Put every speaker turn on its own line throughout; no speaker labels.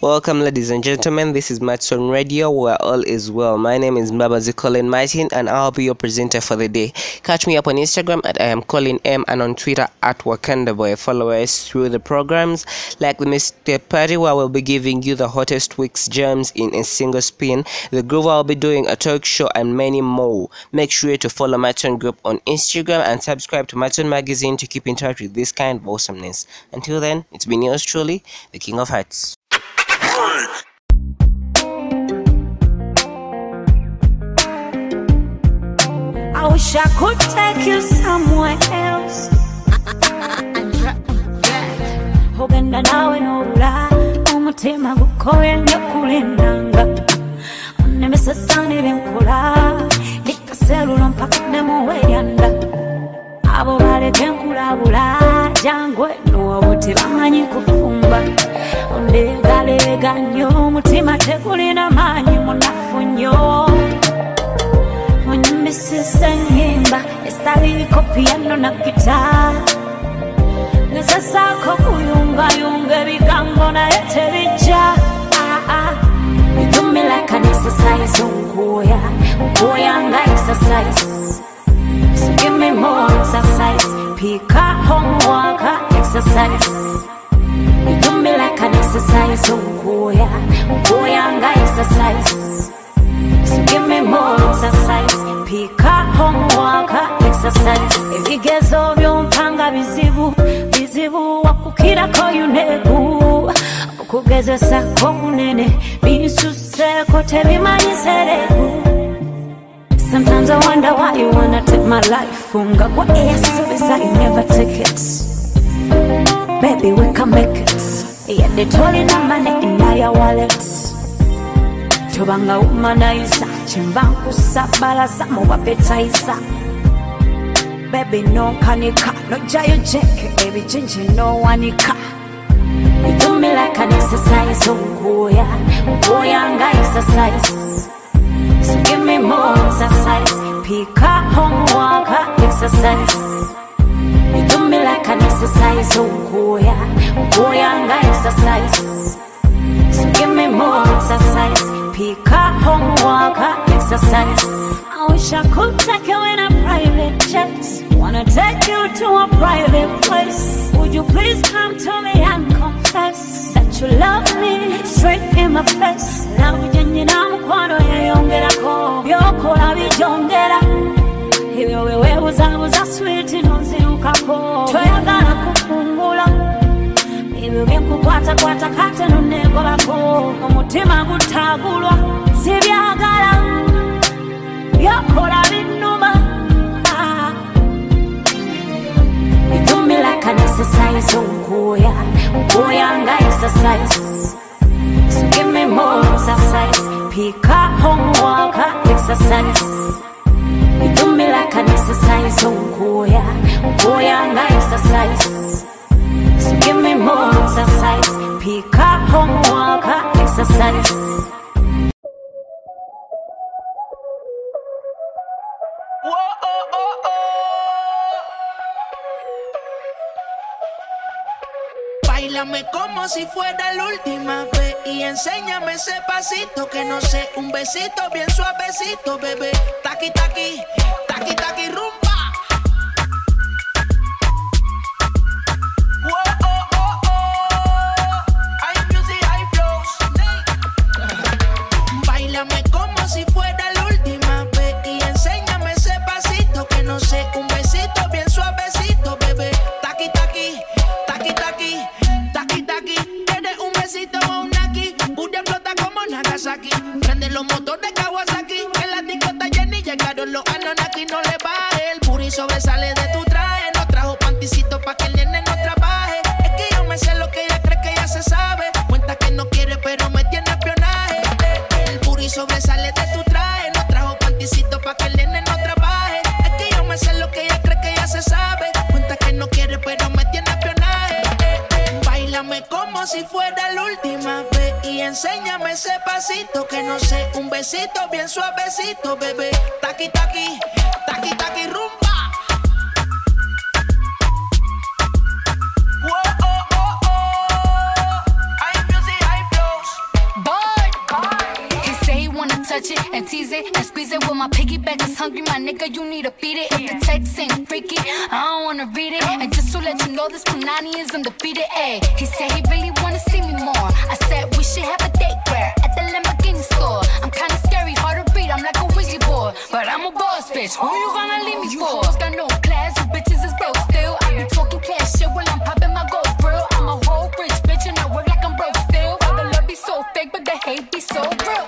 Welcome, ladies and gentlemen. This is Matson Radio, where all is well. My name is Mbabazi Colin Martin, and I'll be your presenter for the day. Catch me up on Instagram at I am Colin M and on Twitter at Wakanda Boy. Follow us through the programs like the Mr. Party, where we'll be giving you the hottest week's gems in a single spin. The Groove, I'll be doing a talk show, and many more. Make sure to follow Matson Group on Instagram and subscribe to Matson Magazine to keep in touch with this kind of awesomeness. Until then, it's been yours truly, the King of Hearts freak.
I wish I could take you somewhere else. ogenda nawe n'obula omutima gukoyenyo kulindanga onemesesa ne byenkola likaselula mpaka nemuweryanda abo baleke nkulabula jangwe nowabuti bamanyi kufumba. Ondegalega nnyo omutima tegulina maanyi munafu nnyo. Onyumisisa ennyimba esitaliko piyano na gita ngezesaako kuyungayunga ebigambo naye tebijja. Like an exercise onkuya onkuya nga exercise. So give me more exercise pika homework exercise. You like an exercise onkuya nga exercise. So more exercise. Pika homework exercise. Ebigezo byompanga bizibu. Bizibu wakukirako yuneku okugezesako kunene, binsuseko tebimanyi sereku Sometimes I wonder why you wanna take my life. Funga kwa eyasubiza I never take it? Baby we can make it. Yeah they told you na money in your wallet. Tobanga umanaisa, chimbangu sabala samo wapetaisa. Baby, no kanika, no jayo nonkanika nojayo jeke no wanika. You do me like an exercise onkuya onkuya nga exercise so give me more exercise pika homework exercise You do me like an exercise onkuya onkuya nga exercise So give me more exercise. Pick up homework, exercise. I wish I could take you in a private jet. Wanna take you to a private place. Would you please come straight in my face. Nabugenyi namukwano yeyongerako byokola bijongera. Ebyo wewebuzabuza switi nonzirukako. Tweyagala kufungula. Ebyo byekukwatakwata kate nonegobako omutima gutagulwa sibyagala byokola binuma bitumilaka ah. oh, nesasaizo nkuya nkuya nga esasaizo pick up homework exercise You do me like an exercise onkuya onkuya nga exercise so give me more exercise. Pick up homework, exercise.
Bailame como si fuera la última y enséñame ese pasito que no sé, un besito bien suavecito, bebé. Taqui taqui, taqui taqui rumba. Whoa, oh, oh, oh. Hay music, hay flows. Bailame como si fuera la última vez y enséñame ese pasito que no sé, un besito bien suavecito, bebé. Taqui taqui, taqui taqui, taqui los motores Kawasaki, que la disco está llena y llegaron los Anonaki. No le baje, el puri sobresale de tu traje. No trajo panticito pa' que el nene no trabaje. Es que yo me sé lo que ella cree que ya se sabe. Cuenta que no quiere, pero me tiene espionaje. El puri sobresale de tu traje. No trajo panticito pa' que el nene no trabaje. Es que yo me sé lo que ella cree que ya se sabe. Cuenta que no quiere, pero me tiene espionaje. Bailame como si fuera la última vez enséñame ese pasito que no sé, un besito bien suavecito, bebé. Taqui taqui, taqui taqui rumba.
Touch it and tease it and squeeze it. When my piggyback is hungry, my nigga, you need to feed it. If the text ain't freaky, I don't wanna read it. And just to let you know, this Punani is undefeated. Ayy, he said he really wanna see me more. I said we should have a date where at the Lamborghini store. I'm kinda scary, hard to read. I'm like a Ouija board, but I'm a boss bitch. Who you gonna leave me for? You Got no class, you bitches is broke still. I be talking cash shit while I'm popping my gold grill. I'm a whole rich bitch and I work like I'm broke still. All the love be so fake, but the hate be so real.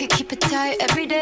It, keep it tight every day.